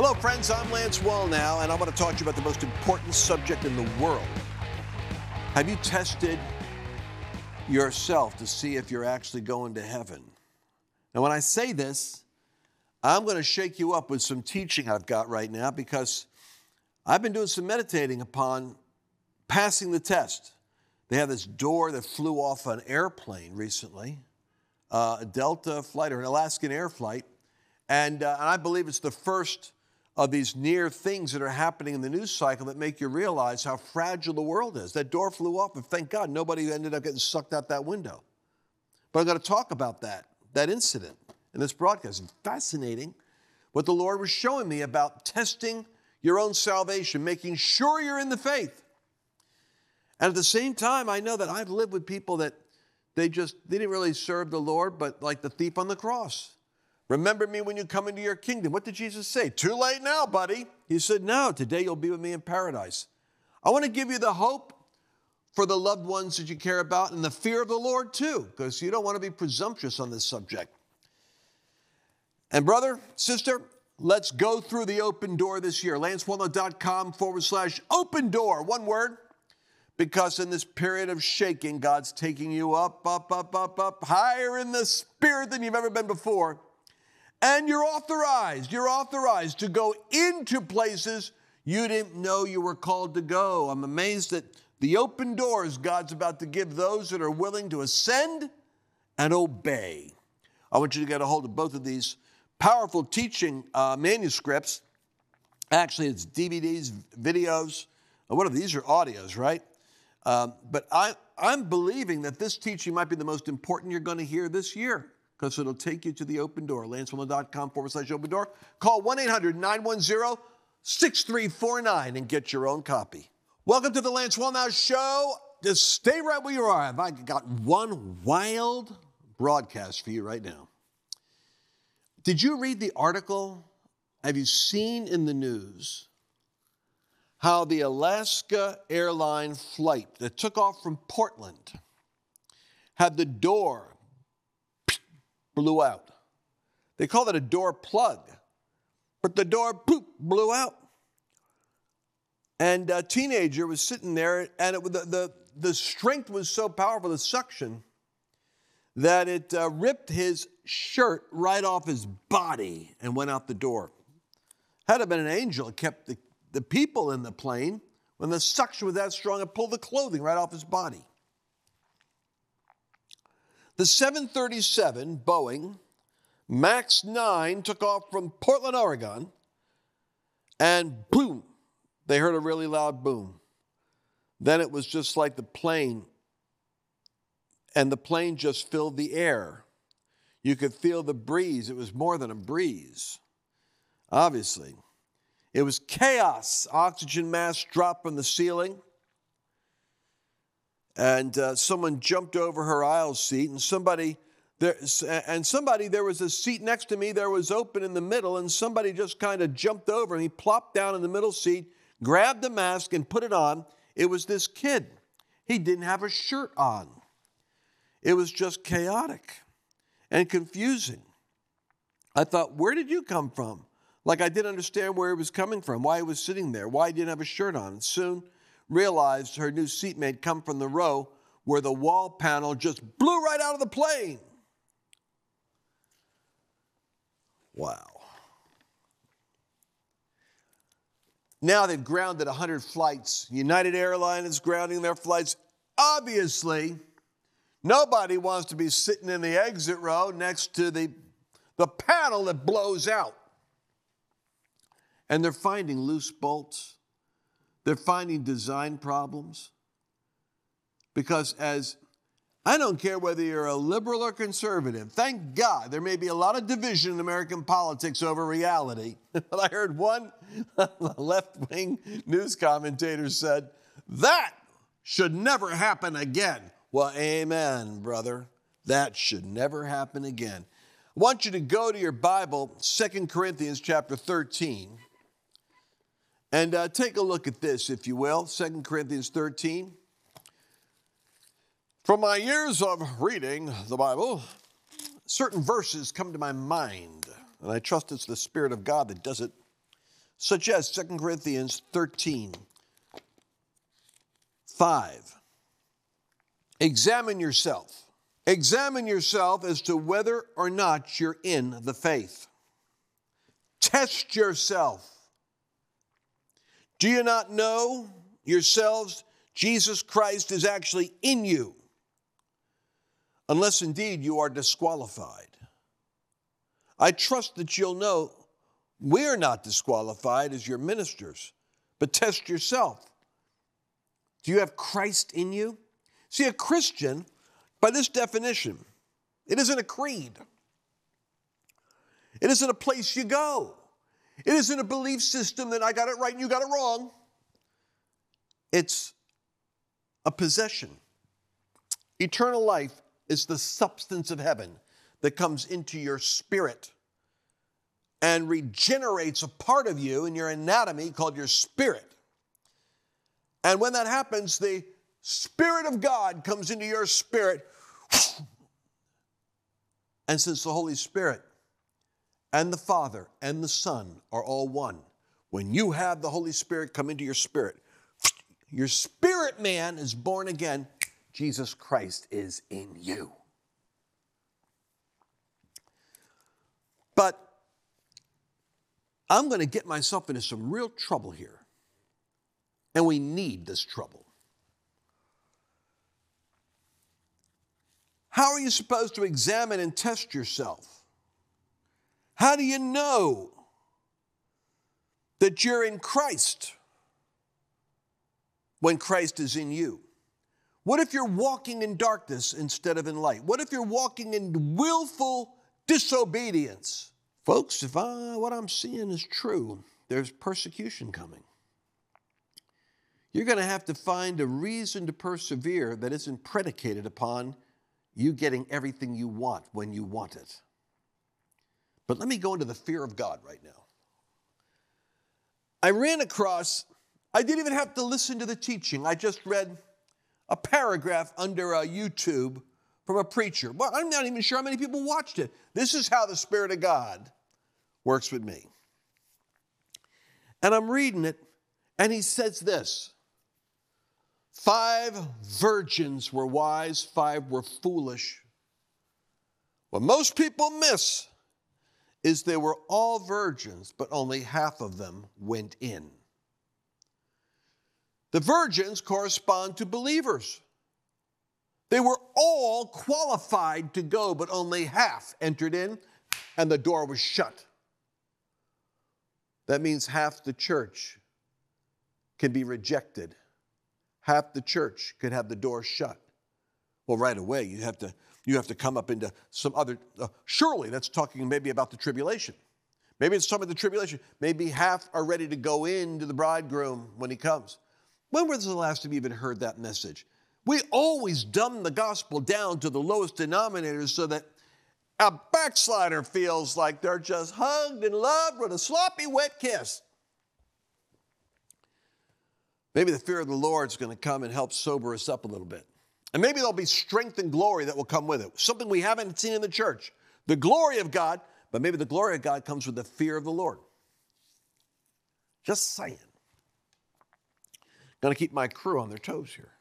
Hello, friends. I'm Lance Wallnau, and I want to talk to you about the most important subject in the world. Have you tested yourself to see if you're actually going to heaven? Now, when I say this, I'm going to shake you up with some teaching I've got right now because I've been doing some meditating upon passing the test. They have this door that flew off an airplane recently, uh, a Delta flight or an Alaskan air flight. And, uh, and I believe it's the first of these near things that are happening in the news cycle that make you realize how fragile the world is. That door flew off, and thank God nobody ended up getting sucked out that window. But I'm going to talk about that, that incident in this broadcast. It's fascinating what the Lord was showing me about testing your own salvation, making sure you're in the faith. And at the same time, I know that I've lived with people that they just they didn't really serve the Lord, but like the thief on the cross. Remember me when you come into your kingdom. What did Jesus say? Too late now, buddy. He said, No, today you'll be with me in paradise. I want to give you the hope for the loved ones that you care about and the fear of the Lord too, because you don't want to be presumptuous on this subject. And brother, sister, let's go through the open door this year. LanceWallnau.com forward slash open door, one word. Because in this period of shaking, God's taking you up, up, up, up, up, higher in the spirit than you've ever been before. And you're authorized, you're authorized to go into places you didn't know you were called to go. I'm amazed at the open doors God's about to give those that are willing to ascend and obey. I want you to get a hold of both of these powerful teaching uh, manuscripts. Actually, it's DVDs, videos. What are these? Are audios, right? Um, but I, I'm believing that this teaching might be the most important you're going to hear this year because it'll take you to the open door. LanceWallnau.com forward slash open door. Call 1 800 910 6349 and get your own copy. Welcome to the Lance Wallnau Show. Just stay right where you are. I've got one wild broadcast for you right now. Did you read the article? Have you seen in the news how the Alaska airline flight that took off from Portland had the door blew out. They call it a door plug, but the door poop blew out. And a teenager was sitting there, and it, the, the, the strength was so powerful, the suction, that it uh, ripped his shirt right off his body and went out the door. Had it been an angel, it kept the the people in the plane, when the suction was that strong, it pulled the clothing right off his body. The 737 Boeing MAX 9 took off from Portland, Oregon, and boom, they heard a really loud boom. Then it was just like the plane, and the plane just filled the air. You could feel the breeze. It was more than a breeze, obviously. It was chaos. Oxygen masks dropped from the ceiling. And uh, someone jumped over her aisle seat, and somebody there, and somebody there was a seat next to me there was open in the middle and somebody just kind of jumped over and he plopped down in the middle seat grabbed the mask and put it on. It was this kid. He didn't have a shirt on. It was just chaotic and confusing. I thought where did you come from? Like I didn't understand where he was coming from, why he was sitting there, why he didn't have a shirt on. And soon realized her new seatmate come from the row where the wall panel just blew right out of the plane. Wow. Now they've grounded 100 flights. United Airlines is grounding their flights. Obviously, nobody wants to be sitting in the exit row next to the, the panel that blows out. And they're finding loose bolts, they're finding design problems. Because as I don't care whether you're a liberal or conservative. Thank God there may be a lot of division in American politics over reality. But I heard one left wing news commentator said, that should never happen again. Well, amen, brother. That should never happen again. I want you to go to your Bible, Second Corinthians chapter 13. And uh, take a look at this, if you will, 2 Corinthians 13. From my years of reading the Bible, certain verses come to my mind, and I trust it's the Spirit of God that does it. such as 2 Corinthians 13 5. Examine yourself. Examine yourself as to whether or not you're in the faith. Test yourself. Do you not know yourselves Jesus Christ is actually in you? Unless indeed you are disqualified. I trust that you'll know we're not disqualified as your ministers, but test yourself. Do you have Christ in you? See, a Christian, by this definition, it isn't a creed. It isn't a place you go. It isn't a belief system that I got it right and you got it wrong. It's a possession. Eternal life is the substance of heaven that comes into your spirit and regenerates a part of you in your anatomy called your spirit. And when that happens, the Spirit of God comes into your spirit. And since the Holy Spirit and the Father and the Son are all one, when you have the Holy Spirit come into your spirit, your spirit man is born again. Jesus Christ is in you. But I'm going to get myself into some real trouble here. And we need this trouble. How are you supposed to examine and test yourself? How do you know that you're in Christ when Christ is in you? What if you're walking in darkness instead of in light? What if you're walking in willful disobedience? Folks, if I, what I'm seeing is true, there's persecution coming. You're going to have to find a reason to persevere that isn't predicated upon you getting everything you want when you want it. But let me go into the fear of God right now. I ran across, I didn't even have to listen to the teaching. I just read a paragraph under a YouTube from a preacher. Well, I'm not even sure how many people watched it. This is how the Spirit of God works with me. And I'm reading it, and he says this Five virgins were wise, five were foolish. What most people miss is they were all virgins, but only half of them went in. The virgins correspond to believers. They were all qualified to go, but only half entered in, and the door was shut. That means half the church can be rejected. Half the church could have the door shut. Well, right away, you have to, you have to come up into some other, uh, surely that's talking maybe about the tribulation. Maybe it's some of the tribulation. Maybe half are ready to go into the bridegroom when he comes. When was the last time you even heard that message? We always dumb the gospel down to the lowest denominators so that a backslider feels like they're just hugged and loved with a sloppy, wet kiss. Maybe the fear of the Lord is going to come and help sober us up a little bit. And maybe there'll be strength and glory that will come with it, something we haven't seen in the church. The glory of God, but maybe the glory of God comes with the fear of the Lord. Just saying. Going to keep my crew on their toes here.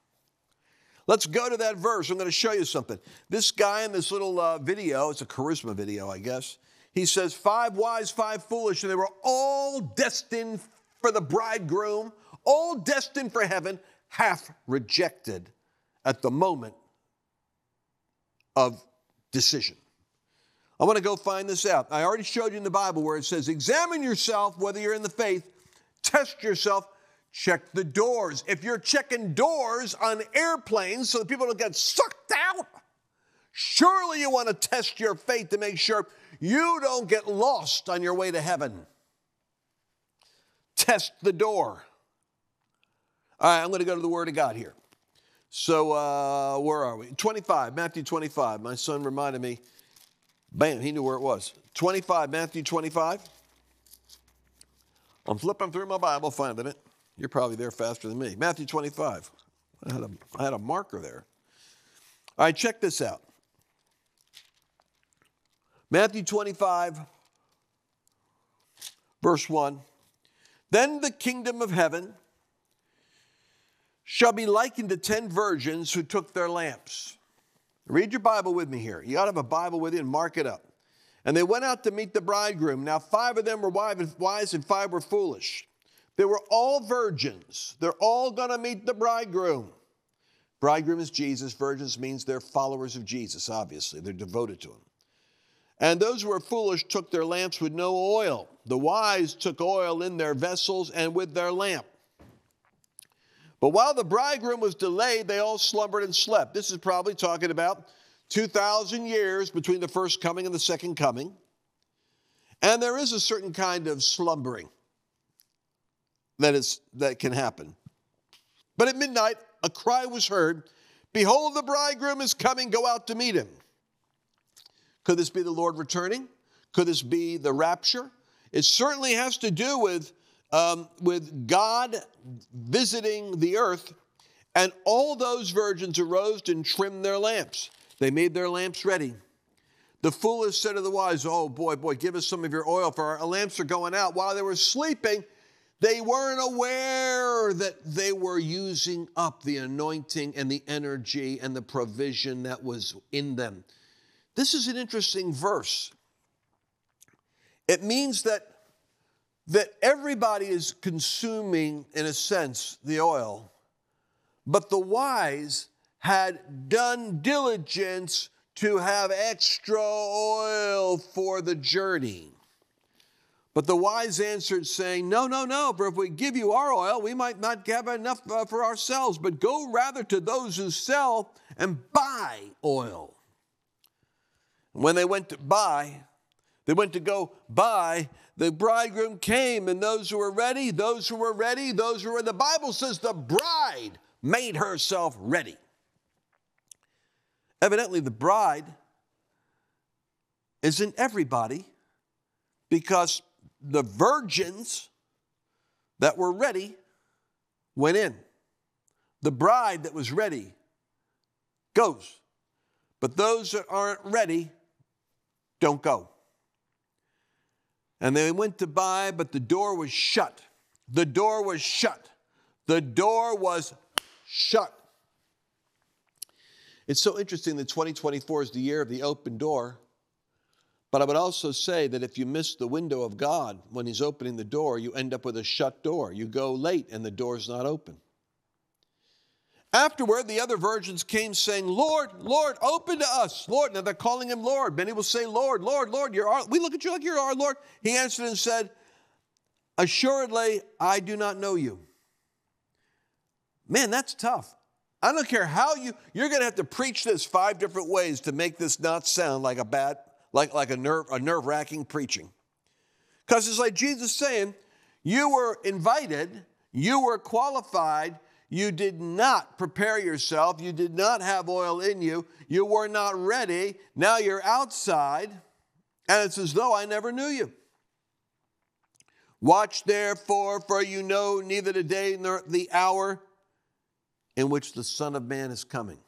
Let's go to that verse. I'm going to show you something. This guy in this little uh, video, it's a charisma video, I guess. He says, Five wise, five foolish, and they were all destined for the bridegroom, all destined for heaven, half rejected at the moment of decision. I want to go find this out. I already showed you in the Bible where it says, Examine yourself whether you're in the faith, test yourself Check the doors. If you're checking doors on airplanes so that people don't get sucked out, surely you want to test your faith to make sure you don't get lost on your way to heaven. Test the door. All right, I'm going to go to the Word of God here. So, uh, where are we? 25, Matthew 25. My son reminded me, bam, he knew where it was. 25, Matthew 25. I'm flipping through my Bible, finding it. You're probably there faster than me. Matthew 25. I had a, I had a marker there. All right, check this out. Matthew 25, verse 1. Then the kingdom of heaven shall be likened to ten virgins who took their lamps. Read your Bible with me here. You ought to have a Bible with you and mark it up. And they went out to meet the bridegroom. Now, five of them were wise and five were foolish. They were all virgins. They're all going to meet the bridegroom. Bridegroom is Jesus. Virgins means they're followers of Jesus, obviously. They're devoted to him. And those who were foolish took their lamps with no oil. The wise took oil in their vessels and with their lamp. But while the bridegroom was delayed, they all slumbered and slept. This is probably talking about 2,000 years between the first coming and the second coming. And there is a certain kind of slumbering that, is, that can happen. But at midnight, a cry was heard Behold, the bridegroom is coming, go out to meet him. Could this be the Lord returning? Could this be the rapture? It certainly has to do with, um, with God visiting the earth, and all those virgins arose and trimmed their lamps. They made their lamps ready. The foolish said to the wise, Oh boy, boy, give us some of your oil, for our lamps are going out. While they were sleeping, they weren't aware that they were using up the anointing and the energy and the provision that was in them. This is an interesting verse. It means that, that everybody is consuming, in a sense, the oil, but the wise had done diligence to have extra oil for the journey. But the wise answered, saying, No, no, no, for if we give you our oil, we might not have enough uh, for ourselves, but go rather to those who sell and buy oil. When they went to buy, they went to go buy. The bridegroom came, and those who were ready, those who were ready, those who were, the Bible says the bride made herself ready. Evidently, the bride isn't everybody because the virgins that were ready went in. The bride that was ready goes. But those that aren't ready don't go. And they went to buy, but the door was shut. The door was shut. The door was shut. It's so interesting that 2024 is the year of the open door. But I would also say that if you miss the window of God when He's opening the door, you end up with a shut door. You go late and the door's not open. Afterward, the other virgins came saying, Lord, Lord, open to us. Lord. Now they're calling him Lord. Many will say, Lord, Lord, Lord, you're our, we look at you like you're our Lord. He answered and said, Assuredly, I do not know you. Man, that's tough. I don't care how you, you're going to have to preach this five different ways to make this not sound like a bad, like, like a nerve, a nerve wracking preaching. Because it's like Jesus saying, you were invited, you were qualified, you did not prepare yourself. You did not have oil in you. You were not ready. Now you're outside, and it's as though I never knew you. Watch therefore, for you know neither the day nor the hour in which the Son of Man is coming.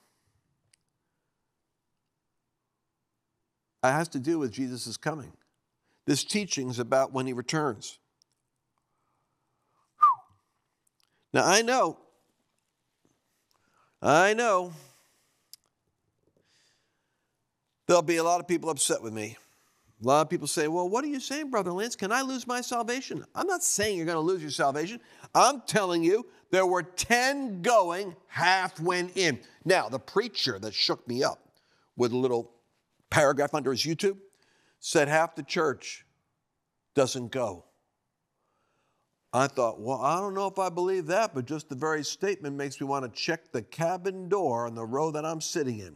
It has to do with Jesus' coming. This teaching is about when he returns. Now, I know I know there'll be a lot of people upset with me. A lot of people say, Well, what are you saying, Brother Lance? Can I lose my salvation? I'm not saying you're going to lose your salvation. I'm telling you there were 10 going, half went in. Now, the preacher that shook me up with a little paragraph under his YouTube said half the church doesn't go. I thought, well, I don't know if I believe that, but just the very statement makes me want to check the cabin door on the row that I'm sitting in.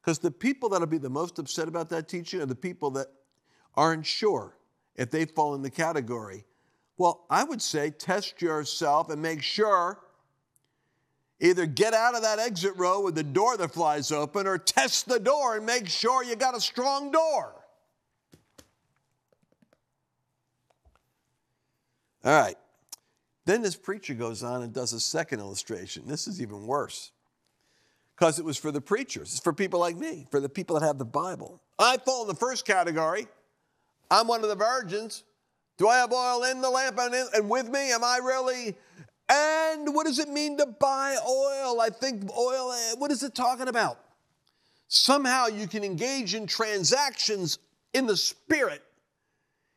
Because the people that'll be the most upset about that teaching are the people that aren't sure if they fall in the category. Well, I would say test yourself and make sure either get out of that exit row with the door that flies open or test the door and make sure you got a strong door. All right. Then this preacher goes on and does a second illustration. This is even worse because it was for the preachers. It's for people like me, for the people that have the Bible. I fall in the first category. I'm one of the virgins. Do I have oil in the lamp and, in, and with me? Am I really? And what does it mean to buy oil? I think oil, eh, what is it talking about? Somehow you can engage in transactions in the spirit.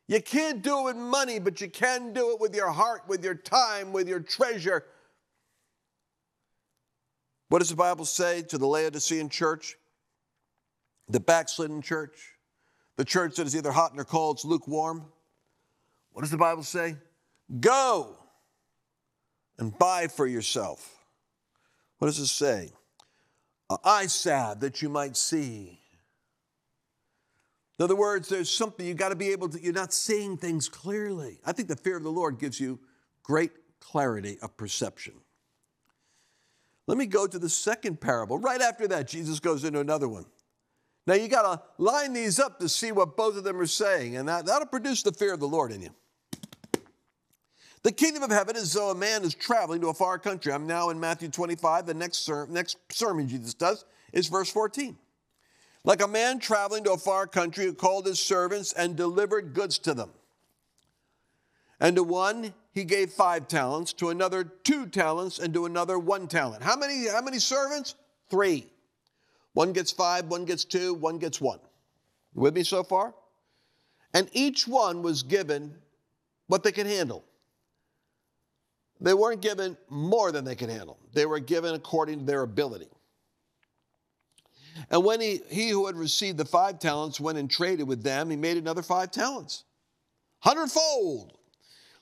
You can't do it with money, but you can do it with your heart, with your time, with your treasure. What does the Bible say to the Laodicean church? The backslidden church? The church that is either hot or cold, it's lukewarm. What does the Bible say? Go and buy for yourself. What does it say? eye salve that you might see. In other words, there's something you got to be able to, you're not seeing things clearly. I think the fear of the Lord gives you great clarity of perception. Let me go to the second parable. Right after that, Jesus goes into another one. Now you got to line these up to see what both of them are saying, and that, that'll produce the fear of the Lord in you. The kingdom of heaven is though a man is traveling to a far country. I'm now in Matthew 25. The next, ser- next sermon Jesus does is verse 14. Like a man traveling to a far country who called his servants and delivered goods to them. And to one he gave five talents, to another two talents, and to another one talent. How many, how many servants? Three. One gets five, one gets two, one gets one. You with me so far? And each one was given what they could handle. They weren't given more than they could handle, they were given according to their ability. And when he, he who had received the five talents went and traded with them, he made another five talents, hundredfold.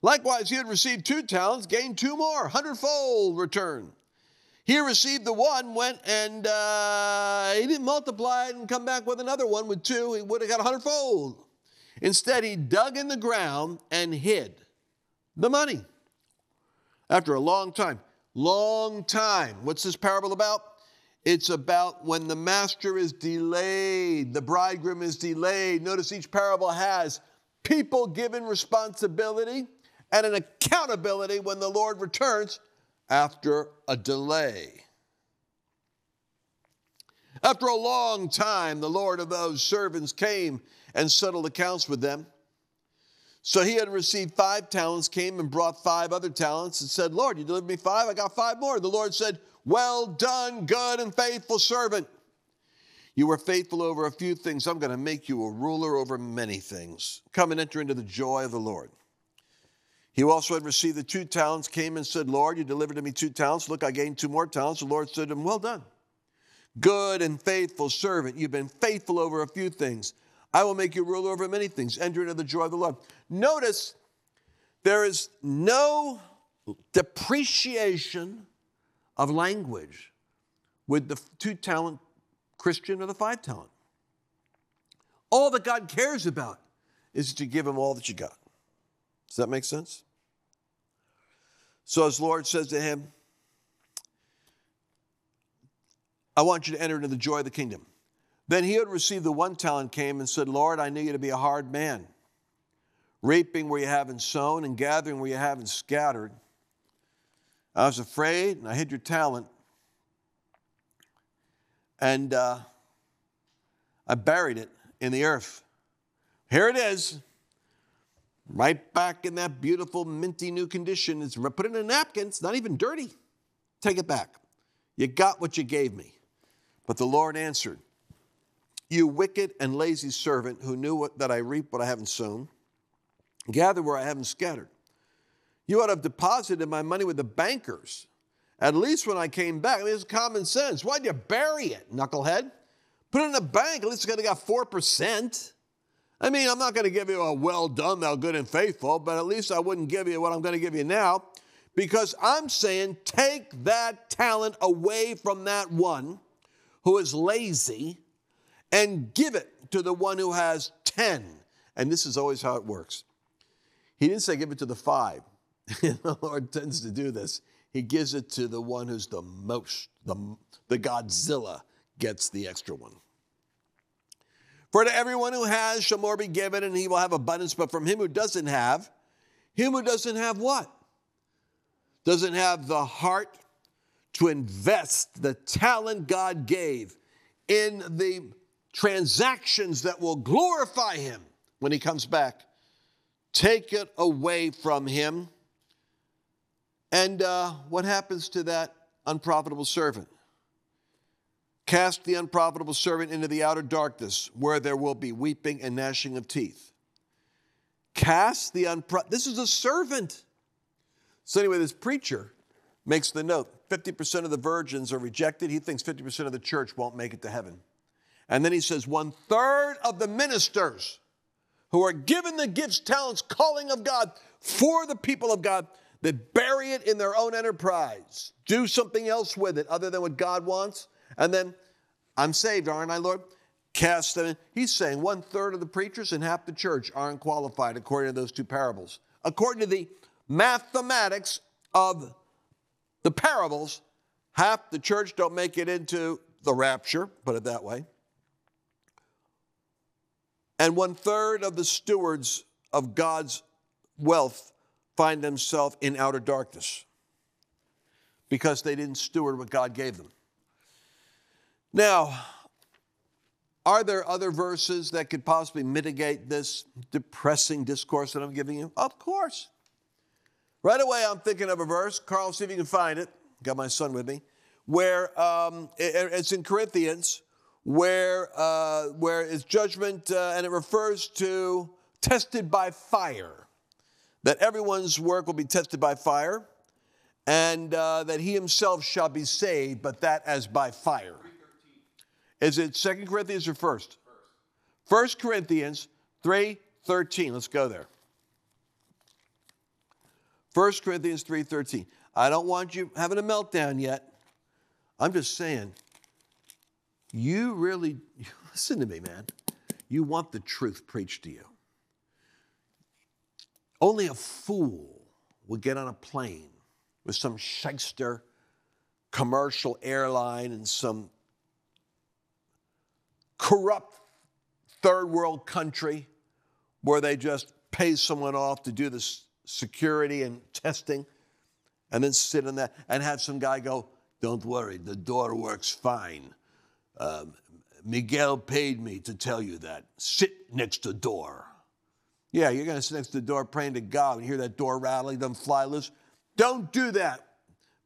Likewise, he had received two talents, gained two more, hundredfold return. He received the one, went and uh, he didn't multiply it and come back with another one with two. He would have got a hundredfold. Instead, he dug in the ground and hid the money. After a long time, long time. What's this parable about? It's about when the master is delayed, the bridegroom is delayed. Notice each parable has people given responsibility and an accountability when the Lord returns after a delay. After a long time, the Lord of those servants came and settled accounts with them. So he had received five talents, came and brought five other talents, and said, Lord, you delivered me five, I got five more. The Lord said, Well done, good and faithful servant. You were faithful over a few things. I'm going to make you a ruler over many things. Come and enter into the joy of the Lord. He also had received the two talents came and said, Lord, you delivered to me two talents. Look, I gained two more talents. The Lord said to him, Well done. Good and faithful servant. You've been faithful over a few things. I will make you ruler over many things. Enter into the joy of the Lord. Notice there is no depreciation of language with the two talent Christian or the five talent. All that God cares about is to give him all that you got. Does that make sense? So, as Lord says to him, I want you to enter into the joy of the kingdom. Then he who had received the one talent came and said, Lord, I knew you to be a hard man, reaping where you haven't sown and gathering where you haven't scattered. I was afraid and I hid your talent. And uh, I buried it in the earth. Here it is, right back in that beautiful, minty new condition. It's put in a napkin, it's not even dirty. Take it back. You got what you gave me. But the Lord answered, you wicked and lazy servant who knew what, that I reap what I haven't sown, gather where I haven't scattered. You ought to have deposited my money with the bankers. At least when I came back, I mean, it's common sense. Why'd you bury it, knucklehead? Put it in the bank, at least it's got 4%. I mean, I'm not going to give you a well done, thou good and faithful, but at least I wouldn't give you what I'm going to give you now because I'm saying take that talent away from that one who is lazy and give it to the one who has 10. And this is always how it works. He didn't say give it to the five. the Lord tends to do this. He gives it to the one who's the most, the, the Godzilla gets the extra one. For to everyone who has shall more be given, and he will have abundance. But from him who doesn't have, him who doesn't have what? Doesn't have the heart to invest the talent God gave in the transactions that will glorify him when he comes back take it away from him. And uh, what happens to that unprofitable servant? Cast the unprofitable servant into the outer darkness, where there will be weeping and gnashing of teeth. Cast the unprofitable. This is a servant. So, anyway, this preacher makes the note 50% of the virgins are rejected. He thinks 50% of the church won't make it to heaven. And then he says, one third of the ministers who are given the gifts, talents, calling of God for the people of God that bury it in their own enterprise, do something else with it other than what God wants, and then I'm saved, aren't I, Lord? Cast them in. He's saying one third of the preachers and half the church aren't qualified according to those two parables. According to the mathematics of the parables, half the church don't make it into the rapture, put it that way. And one third of the stewards of God's wealth find themselves in outer darkness because they didn't steward what God gave them. Now, are there other verses that could possibly mitigate this depressing discourse that I'm giving you? Of course. Right away, I'm thinking of a verse. Carl, see if you can find it. Got my son with me. Where um, it, it's in Corinthians, where uh, where it's judgment, uh, and it refers to tested by fire. That everyone's work will be tested by fire, and uh, that he himself shall be saved, but that as by fire. Is it Second Corinthians or first? First Corinthians 3:13. Let's go there. 1 Corinthians 3:13. I don't want you having a meltdown yet. I'm just saying, you really listen to me, man. You want the truth preached to you. Only a fool would get on a plane with some shyster commercial airline and some corrupt third world country where they just pay someone off to do this security and testing and then sit in that and have some guy go, Don't worry, the door works fine. Um, Miguel paid me to tell you that. Sit next to the door. Yeah, you're going to sit next to the door praying to God and hear that door rattling, them fly loose. Don't do that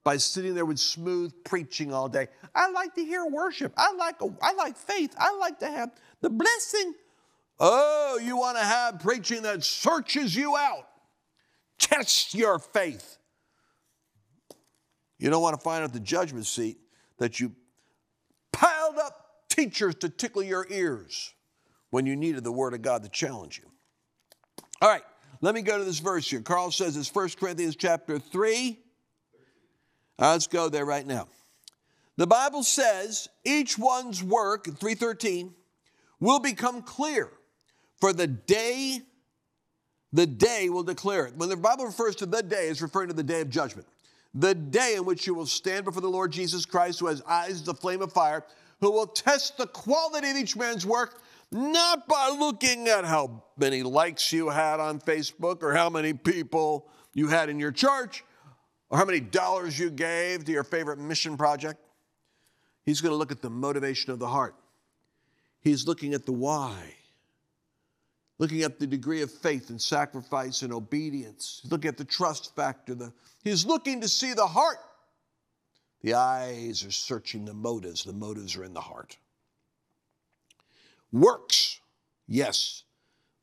by sitting there with smooth preaching all day. I like to hear worship. I like, I like faith. I like to have the blessing. Oh, you want to have preaching that searches you out, tests your faith. You don't want to find out the judgment seat that you piled up teachers to tickle your ears when you needed the word of God to challenge you. All right, let me go to this verse here. Carl says it's 1 Corinthians chapter 3 uh, let's go there right now. The Bible says each one's work, 313, will become clear, for the day, the day will declare it. When the Bible refers to the day, it's referring to the day of judgment. The day in which you will stand before the Lord Jesus Christ, who has eyes as a flame of fire, who will test the quality of each man's work, not by looking at how many likes you had on Facebook or how many people you had in your church, or how many dollars you gave to your favorite mission project. He's going to look at the motivation of the heart. He's looking at the why, looking at the degree of faith and sacrifice and obedience. He's looking at the trust factor. The, he's looking to see the heart. The eyes are searching the motives, the motives are in the heart. Works, yes.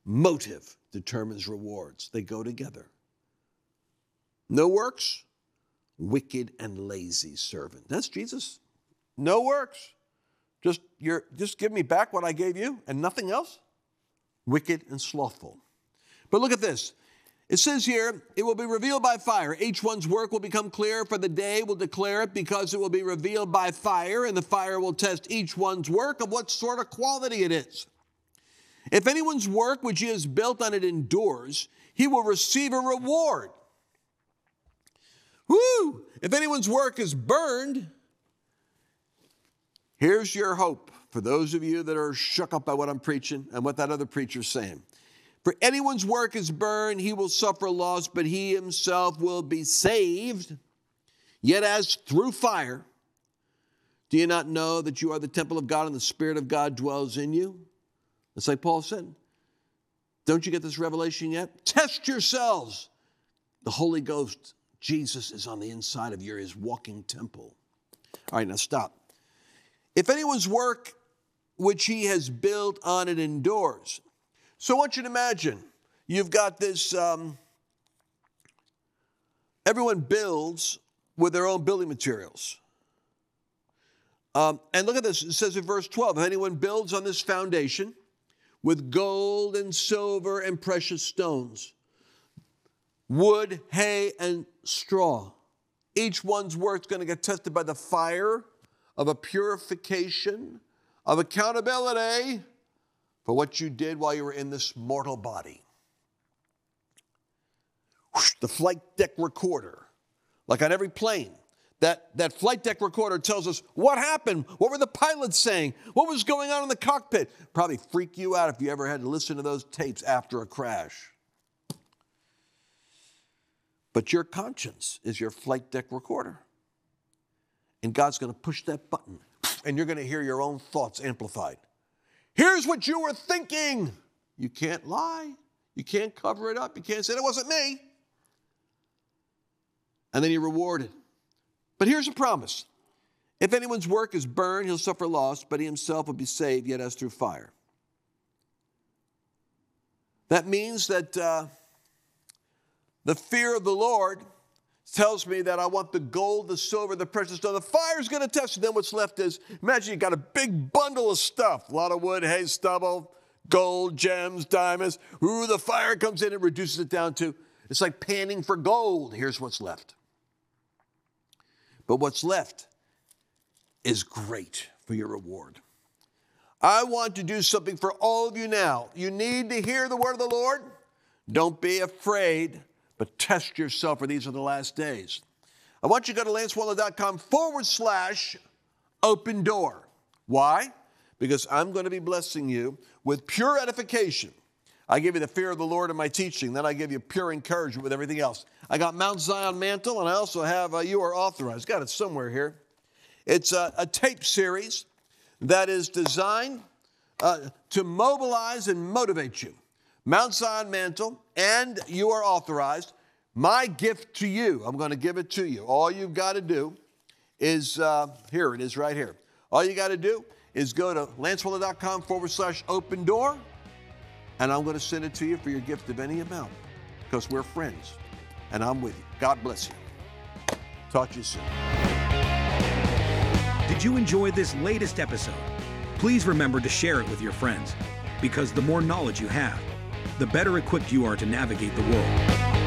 Motive determines rewards, they go together. No works, wicked and lazy servant. That's Jesus. No works. Just, you just give me back what I gave you and nothing else. Wicked and slothful. But look at this. It says here, it will be revealed by fire. Each one's work will become clear, for the day will declare it, because it will be revealed by fire, and the fire will test each one's work of what sort of quality it is. If anyone's work which he has built on it endures, he will receive a reward. Woo! If anyone's work is burned, here's your hope for those of you that are shook up by what I'm preaching and what that other preacher's saying. For anyone's work is burned, he will suffer loss, but he himself will be saved, yet as through fire. Do you not know that you are the temple of God and the Spirit of God dwells in you? It's like Paul said Don't you get this revelation yet? Test yourselves. The Holy Ghost, Jesus, is on the inside of you, his walking temple. All right, now stop. If anyone's work which he has built on it endures. So I want you to imagine you've got this, um, everyone builds with their own building materials. Um, and look at this. It says in verse 12 if anyone builds on this foundation with gold and silver and precious stones, wood, hay, and straw, each one's work is going to get tested by the fire of a purification, of accountability for what you did while you were in this mortal body. The flight deck recorder, like on every plane, that, that flight deck recorder tells us what happened, what were the pilots saying, what was going on in the cockpit. Probably freak you out if you ever had to listen to those tapes after a crash. But your conscience is your flight deck recorder. And God's going to push that button, and you're going to hear your own thoughts amplified. Here's what you were thinking. You can't lie. You can't cover it up. You can't say, it wasn't me. And then you're rewarded. But here's a promise if anyone's work is burned, he'll suffer loss, but he himself will be saved, yet as through fire. That means that uh, the fear of the Lord tells me that I want the gold, the silver, the precious stone. The fire's going to test it. Then what's left is imagine you got a big bundle of stuff a lot of wood, hay, stubble, gold, gems, diamonds. Ooh, the fire comes in and reduces it down to it's like panning for gold. Here's what's left. But what's left is great for your reward. I want to do something for all of you now. You need to hear the word of the Lord. Don't be afraid, but test yourself, for these are the last days. I want you to go to lancewallnau.com forward slash open door. Why? Because I'm going to be blessing you with pure edification I give you the fear of the Lord in my teaching. Then I give you pure encouragement with everything else. I got Mount Zion mantle, and I also have uh, You Are Authorized. Got it somewhere here. It's a, a tape series that is designed uh, to mobilize and motivate you. Mount Zion mantle, and You Are Authorized. My gift to you, I'm going to give it to you. All you've got to do is uh, here it is right here. All you got to do is go to lancewallnau.com forward slash open door and I'm going to send it to you for your gift of any amount because we're friends and I'm with you. God bless you. Talk to you soon. Did you enjoy this latest episode? Please remember to share it with your friends because the more knowledge you have, the better equipped you are to navigate the world.